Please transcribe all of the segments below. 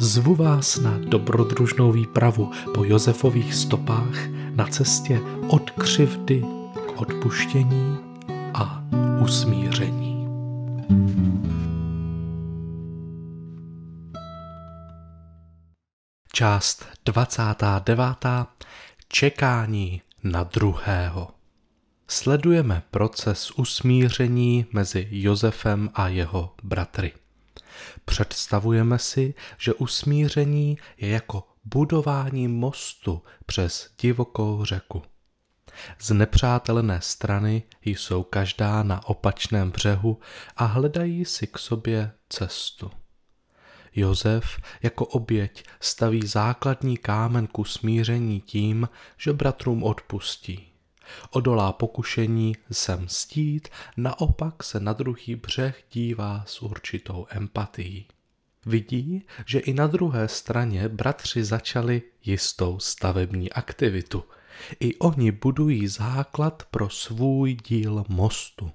Zvu vás na dobrodružnou výpravu po Josefových stopách na cestě od křivdy k odpuštění a usmíření. Část 29. Čekání na druhého. Sledujeme proces usmíření mezi Josefem a jeho bratry. Představujeme si, že usmíření je jako budování mostu přes divokou řeku. Z nepřátelené strany jsou každá na opačném břehu a hledají si k sobě cestu. Josef jako oběť staví základní kámen ku smíření tím, že bratrům odpustí. Odolá pokušení se mstít, naopak se na druhý břeh dívá s určitou empatií. Vidí, že i na druhé straně bratři začali jistou stavební aktivitu. I oni budují základ pro svůj díl mostu.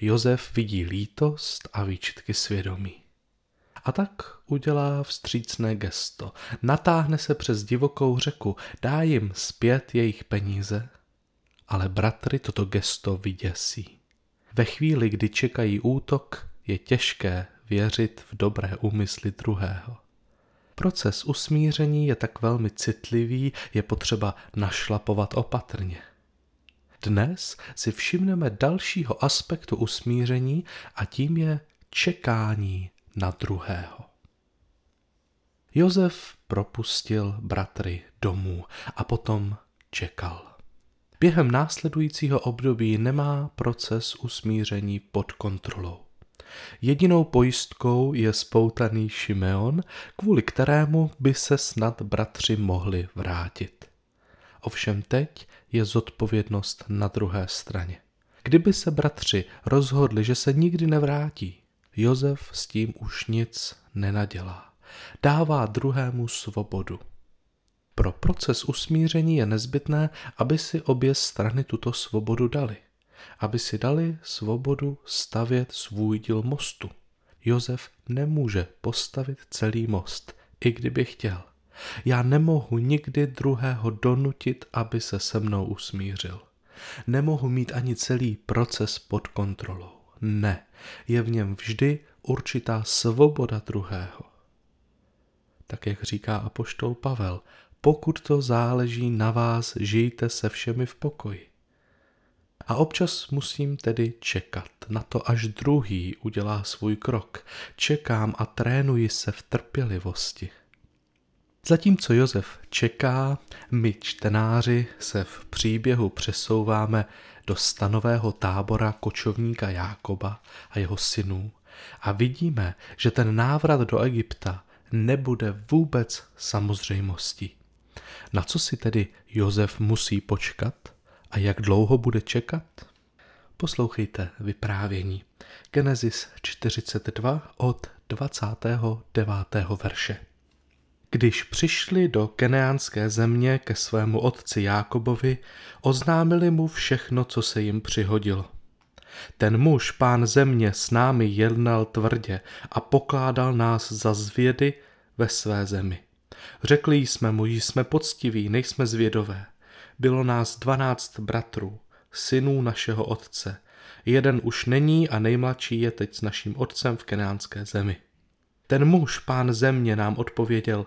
Josef vidí lítost a výčitky svědomí. A tak udělá vstřícné gesto. Natáhne se přes divokou řeku, dá jim zpět jejich peníze ale bratry toto gesto vyděsí. Ve chvíli, kdy čekají útok, je těžké věřit v dobré úmysly druhého. Proces usmíření je tak velmi citlivý, je potřeba našlapovat opatrně. Dnes si všimneme dalšího aspektu usmíření a tím je čekání na druhého. Josef propustil bratry domů a potom čekal. Během následujícího období nemá proces usmíření pod kontrolou. Jedinou pojistkou je spoutaný Šimeon, kvůli kterému by se snad bratři mohli vrátit. Ovšem teď je zodpovědnost na druhé straně. Kdyby se bratři rozhodli, že se nikdy nevrátí, Josef s tím už nic nenadělá. Dává druhému svobodu. Pro proces usmíření je nezbytné, aby si obě strany tuto svobodu dali. Aby si dali svobodu stavět svůj díl mostu. Josef nemůže postavit celý most, i kdyby chtěl. Já nemohu nikdy druhého donutit, aby se se mnou usmířil. Nemohu mít ani celý proces pod kontrolou. Ne, je v něm vždy určitá svoboda druhého. Tak jak říká apoštol Pavel, pokud to záleží na vás, žijte se všemi v pokoji. A občas musím tedy čekat na to, až druhý udělá svůj krok. Čekám a trénuji se v trpělivosti. Zatímco Josef čeká, my čtenáři se v příběhu přesouváme do stanového tábora kočovníka Jákoba a jeho synů a vidíme, že ten návrat do Egypta nebude vůbec samozřejmostí. Na co si tedy Josef musí počkat a jak dlouho bude čekat? Poslouchejte vyprávění. Genesis 42 od 29. verše. Když přišli do keneánské země ke svému otci Jákobovi, oznámili mu všechno, co se jim přihodilo. Ten muž, pán země, s námi jednal tvrdě a pokládal nás za zvědy ve své zemi. Řekli jsme mu, jsme poctiví, nejsme zvědové. Bylo nás dvanáct bratrů, synů našeho otce. Jeden už není a nejmladší je teď s naším otcem v kenánské zemi. Ten muž, pán země, nám odpověděl,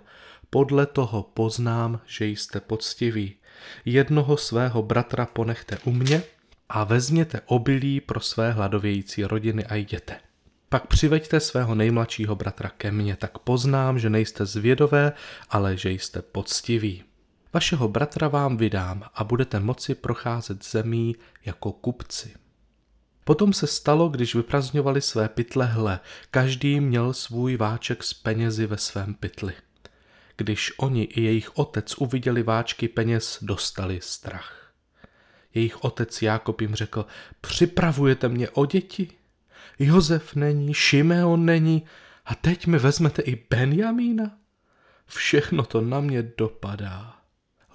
podle toho poznám, že jste poctiví. Jednoho svého bratra ponechte u mě a vezměte obilí pro své hladovějící rodiny a jděte. Pak přiveďte svého nejmladšího bratra ke mně, tak poznám, že nejste zvědové, ale že jste poctiví. Vašeho bratra vám vydám a budete moci procházet zemí jako kupci. Potom se stalo, když vyprazňovali své pytle hle, každý měl svůj váček s penězi ve svém pytli. Když oni i jejich otec uviděli váčky peněz, dostali strach. Jejich otec Jákob jim řekl, připravujete mě o děti? Josef není, Šimeon není a teď mi vezmete i Benjamína? Všechno to na mě dopadá.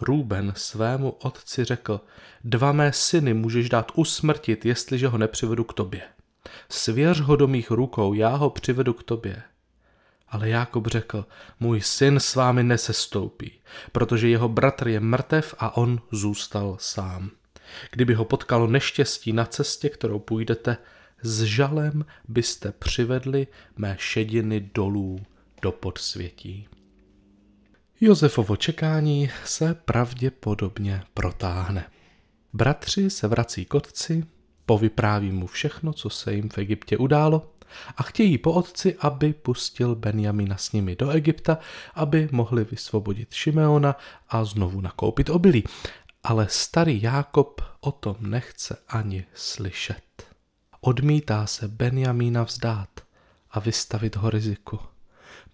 Rúben svému otci řekl, dva mé syny můžeš dát usmrtit, jestliže ho nepřivedu k tobě. Svěř ho do mých rukou, já ho přivedu k tobě. Ale Jákob řekl, můj syn s vámi nesestoupí, protože jeho bratr je mrtev a on zůstal sám. Kdyby ho potkalo neštěstí na cestě, kterou půjdete, s žalem byste přivedli mé šediny dolů do podsvětí. Josefovo čekání se pravděpodobně protáhne. Bratři se vrací k otci, povypráví mu všechno, co se jim v Egyptě událo a chtějí po otci, aby pustil Benjamina s nimi do Egypta, aby mohli vysvobodit Šimeona a znovu nakoupit obilí. Ale starý Jákob o tom nechce ani slyšet. Odmítá se Benjamína vzdát a vystavit ho riziku.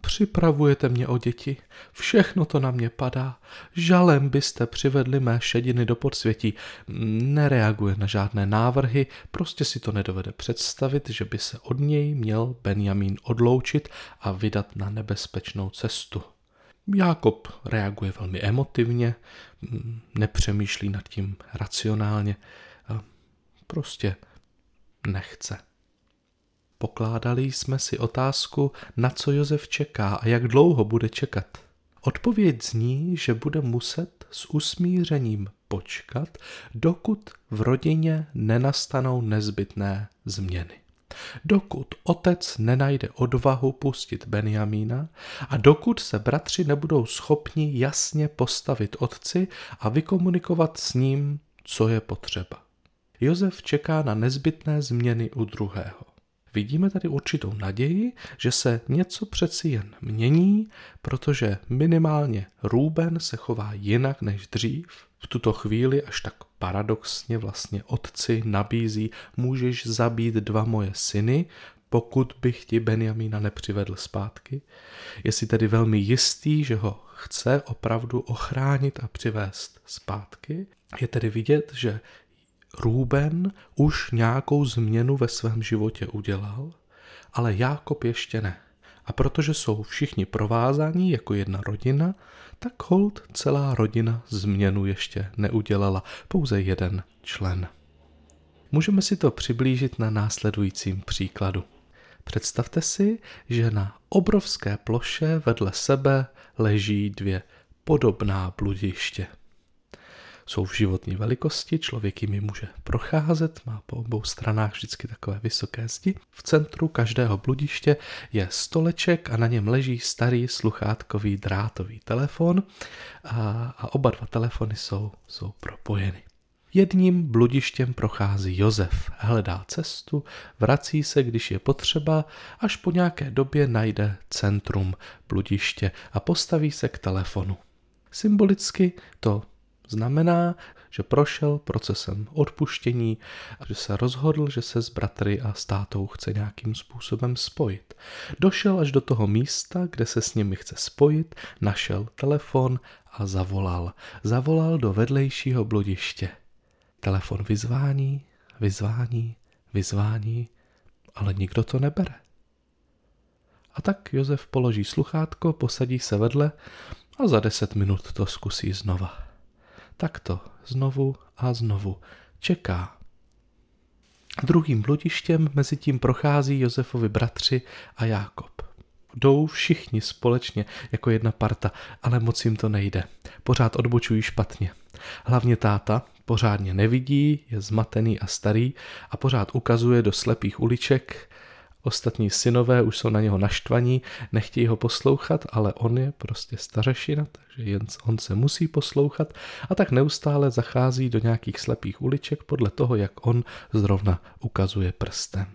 Připravujete mě o děti, všechno to na mě padá, žalem byste přivedli mé šediny do podsvětí. Nereaguje na žádné návrhy, prostě si to nedovede představit, že by se od něj měl Benjamín odloučit a vydat na nebezpečnou cestu. Jákob reaguje velmi emotivně, nepřemýšlí nad tím racionálně, prostě nechce. Pokládali jsme si otázku, na co Josef čeká a jak dlouho bude čekat. Odpověď zní, že bude muset s usmířením počkat, dokud v rodině nenastanou nezbytné změny. Dokud otec nenajde odvahu pustit Benjamína a dokud se bratři nebudou schopni jasně postavit otci a vykomunikovat s ním, co je potřeba. Josef čeká na nezbytné změny u druhého. Vidíme tady určitou naději, že se něco přeci jen mění, protože minimálně Rúben se chová jinak než dřív. V tuto chvíli až tak paradoxně vlastně otci nabízí, můžeš zabít dva moje syny, pokud bych ti Benjamína nepřivedl zpátky. Je si tedy velmi jistý, že ho chce opravdu ochránit a přivést zpátky. Je tedy vidět, že Rúben už nějakou změnu ve svém životě udělal, ale Jákob ještě ne. A protože jsou všichni provázaní jako jedna rodina, tak hold celá rodina změnu ještě neudělala, pouze jeden člen. Můžeme si to přiblížit na následujícím příkladu. Představte si, že na obrovské ploše vedle sebe leží dvě podobná bludiště jsou v životní velikosti, člověk jimi může procházet, má po obou stranách vždycky takové vysoké zdi. V centru každého bludiště je stoleček a na něm leží starý sluchátkový drátový telefon a, a oba dva telefony jsou, jsou propojeny. Jedním bludištěm prochází Josef, hledá cestu, vrací se, když je potřeba, až po nějaké době najde centrum bludiště a postaví se k telefonu. Symbolicky to Znamená, že prošel procesem odpuštění a že se rozhodl, že se s bratry a státou chce nějakým způsobem spojit. Došel až do toho místa, kde se s nimi chce spojit, našel telefon a zavolal. Zavolal do vedlejšího blodiště. Telefon vyzvání, vyzvání, vyzvání, ale nikdo to nebere. A tak Josef položí sluchátko, posadí se vedle a za deset minut to zkusí znova. Takto znovu a znovu čeká. Druhým bludištěm mezi tím prochází Josefovi bratři a Jákob. Jdou všichni společně jako jedna parta, ale moc jim to nejde. Pořád odbočují špatně. Hlavně táta pořádně nevidí, je zmatený a starý a pořád ukazuje do slepých uliček Ostatní synové už jsou na něho naštvaní, nechtějí ho poslouchat, ale on je prostě stařešina, takže jen on se musí poslouchat a tak neustále zachází do nějakých slepých uliček podle toho, jak on zrovna ukazuje prstem.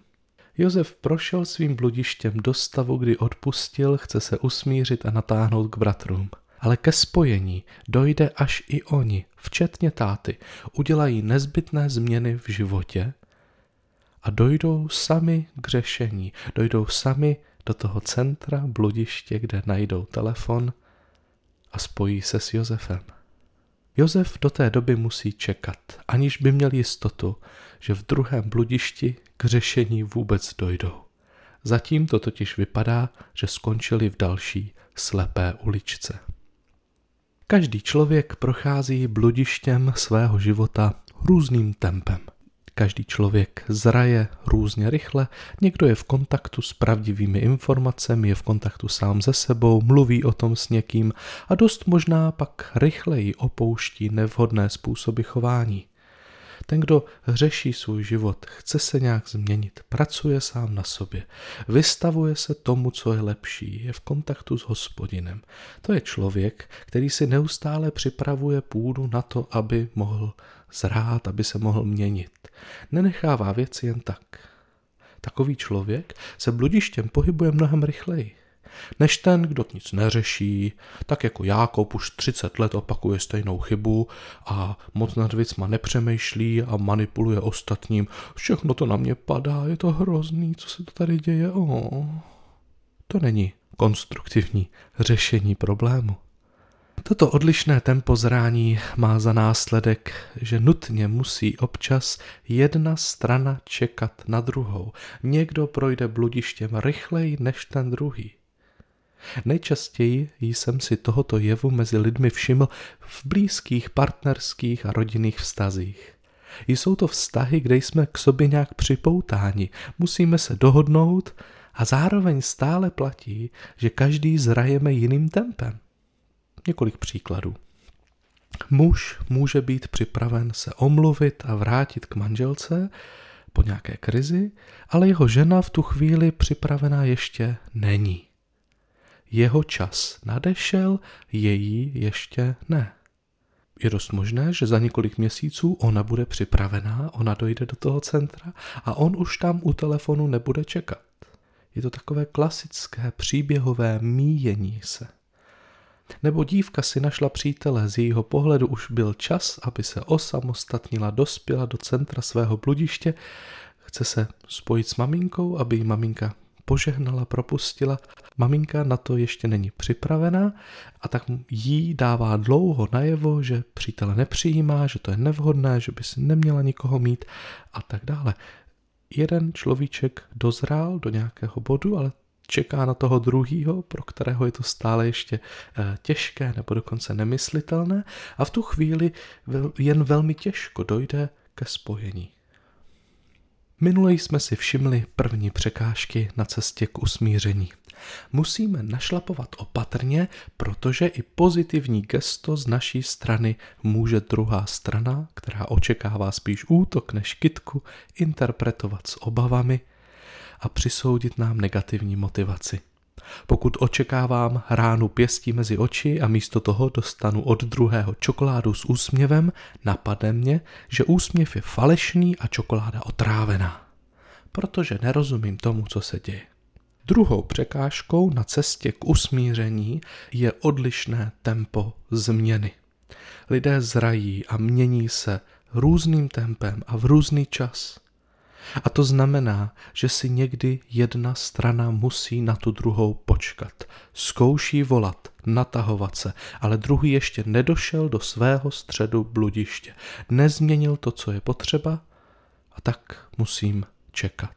Josef prošel svým bludištěm do stavu, kdy odpustil, chce se usmířit a natáhnout k bratrům. Ale ke spojení dojde až i oni, včetně táty, udělají nezbytné změny v životě a dojdou sami k řešení, dojdou sami do toho centra, bludiště, kde najdou telefon a spojí se s Josefem. Josef do té doby musí čekat, aniž by měl jistotu, že v druhém bludišti k řešení vůbec dojdou. Zatím to totiž vypadá, že skončili v další slepé uličce. Každý člověk prochází bludištěm svého života různým tempem. Každý člověk zraje různě rychle, někdo je v kontaktu s pravdivými informacemi, je v kontaktu sám se sebou, mluví o tom s někým a dost možná pak rychleji opouští nevhodné způsoby chování. Ten, kdo řeší svůj život, chce se nějak změnit, pracuje sám na sobě, vystavuje se tomu, co je lepší, je v kontaktu s hospodinem. To je člověk, který si neustále připravuje půdu na to, aby mohl zrát, aby se mohl měnit. Nenechává věci jen tak. Takový člověk se bludištěm pohybuje mnohem rychleji než ten, kdo nic neřeší, tak jako Jákob už 30 let opakuje stejnou chybu a moc nad věcma nepřemýšlí a manipuluje ostatním. Všechno to na mě padá, je to hrozný, co se to tady děje. Oh. To není konstruktivní řešení problému. Toto odlišné tempo zrání má za následek, že nutně musí občas jedna strana čekat na druhou. Někdo projde bludištěm rychleji než ten druhý. Nejčastěji jsem si tohoto jevu mezi lidmi všiml v blízkých, partnerských a rodinných vztazích. Jsou to vztahy, kde jsme k sobě nějak připoutáni, musíme se dohodnout a zároveň stále platí, že každý zrajeme jiným tempem. Několik příkladů. Muž může být připraven se omluvit a vrátit k manželce po nějaké krizi, ale jeho žena v tu chvíli připravená ještě není. Jeho čas nadešel, její ještě ne. Je dost možné, že za několik měsíců ona bude připravená, ona dojde do toho centra a on už tam u telefonu nebude čekat. Je to takové klasické příběhové míjení se. Nebo dívka si našla přítele, z jejího pohledu už byl čas, aby se osamostatnila, dospěla do centra svého bludiště, chce se spojit s maminkou, aby jí maminka požehnala, propustila. Maminka na to ještě není připravená a tak jí dává dlouho najevo, že přítele nepřijímá, že to je nevhodné, že by si neměla nikoho mít a tak dále. Jeden človíček dozrál do nějakého bodu, ale čeká na toho druhýho, pro kterého je to stále ještě eh, těžké nebo dokonce nemyslitelné a v tu chvíli jen velmi těžko dojde ke spojení. Minule jsme si všimli první překážky na cestě k usmíření. Musíme našlapovat opatrně, protože i pozitivní gesto z naší strany může druhá strana, která očekává spíš útok než kitku, interpretovat s obavami a přisoudit nám negativní motivaci. Pokud očekávám ránu pěstí mezi oči a místo toho dostanu od druhého čokoládu s úsměvem, napadne mě, že úsměv je falešný a čokoláda otrávená. Protože nerozumím tomu, co se děje. Druhou překážkou na cestě k usmíření je odlišné tempo změny. Lidé zrají a mění se různým tempem a v různý čas. A to znamená, že si někdy jedna strana musí na tu druhou počkat. Zkouší volat, natahovat se, ale druhý ještě nedošel do svého středu bludiště. Nezměnil to, co je potřeba, a tak musím čekat.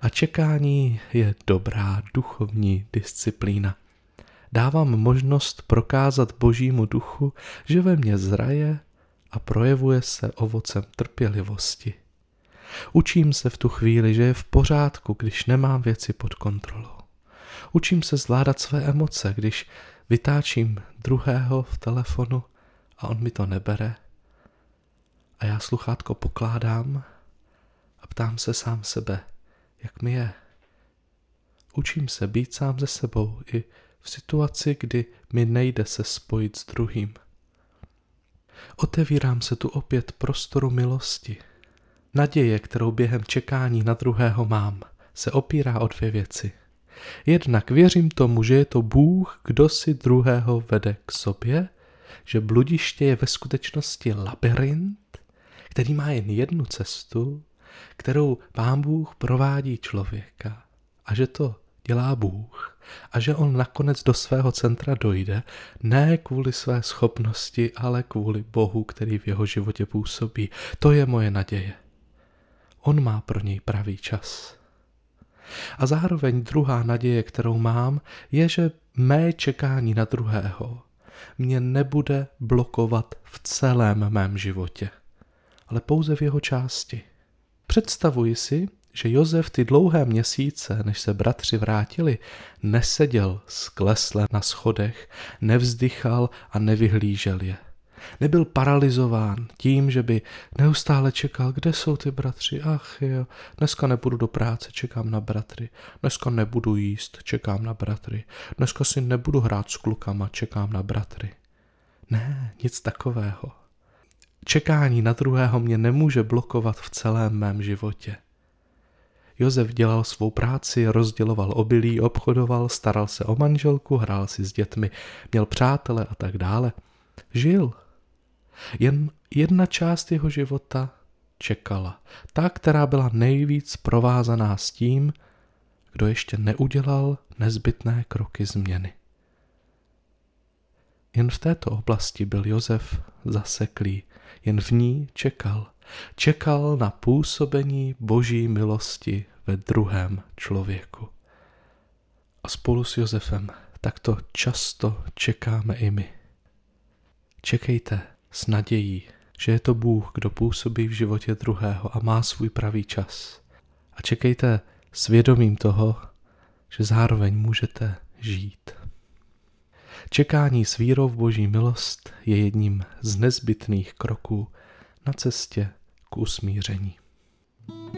A čekání je dobrá duchovní disciplína. Dávám možnost prokázat Božímu duchu, že ve mně zraje a projevuje se ovocem trpělivosti. Učím se v tu chvíli, že je v pořádku, když nemám věci pod kontrolou. Učím se zvládat své emoce, když vytáčím druhého v telefonu a on mi to nebere. A já sluchátko pokládám a ptám se sám sebe, jak mi je. Učím se být sám ze sebou i v situaci, kdy mi nejde se spojit s druhým. Otevírám se tu opět prostoru milosti, Naděje, kterou během čekání na druhého mám, se opírá o dvě věci. Jednak věřím tomu, že je to Bůh, kdo si druhého vede k sobě, že bludiště je ve skutečnosti labirint, který má jen jednu cestu kterou pán Bůh provádí člověka a že to dělá Bůh a že on nakonec do svého centra dojde, ne kvůli své schopnosti, ale kvůli Bohu, který v jeho životě působí. To je moje naděje. On má pro něj pravý čas. A zároveň druhá naděje, kterou mám, je, že mé čekání na druhého mě nebude blokovat v celém mém životě, ale pouze v jeho části. Představuji si, že Josef ty dlouhé měsíce, než se bratři vrátili, neseděl sklesle na schodech, nevzdychal a nevyhlížel je. Nebyl paralizován tím, že by neustále čekal, kde jsou ty bratři. Ach jo, dneska nebudu do práce, čekám na bratry. Dneska nebudu jíst, čekám na bratry. Dneska si nebudu hrát s klukama, čekám na bratry. Ne, nic takového. Čekání na druhého mě nemůže blokovat v celém mém životě. Josef dělal svou práci, rozděloval obilí, obchodoval, staral se o manželku, hrál si s dětmi, měl přátele a tak dále. Žil. Jen jedna část jeho života čekala. Ta, která byla nejvíc provázaná s tím, kdo ještě neudělal nezbytné kroky změny. Jen v této oblasti byl Josef zaseklý, jen v ní čekal. Čekal na působení boží milosti ve druhém člověku. A spolu s Josefem takto často čekáme i my. Čekejte s nadějí, že je to Bůh, kdo působí v životě druhého a má svůj pravý čas. A čekejte s vědomím toho, že zároveň můžete žít. Čekání s vírou v Boží milost je jedním z nezbytných kroků na cestě k usmíření. thank you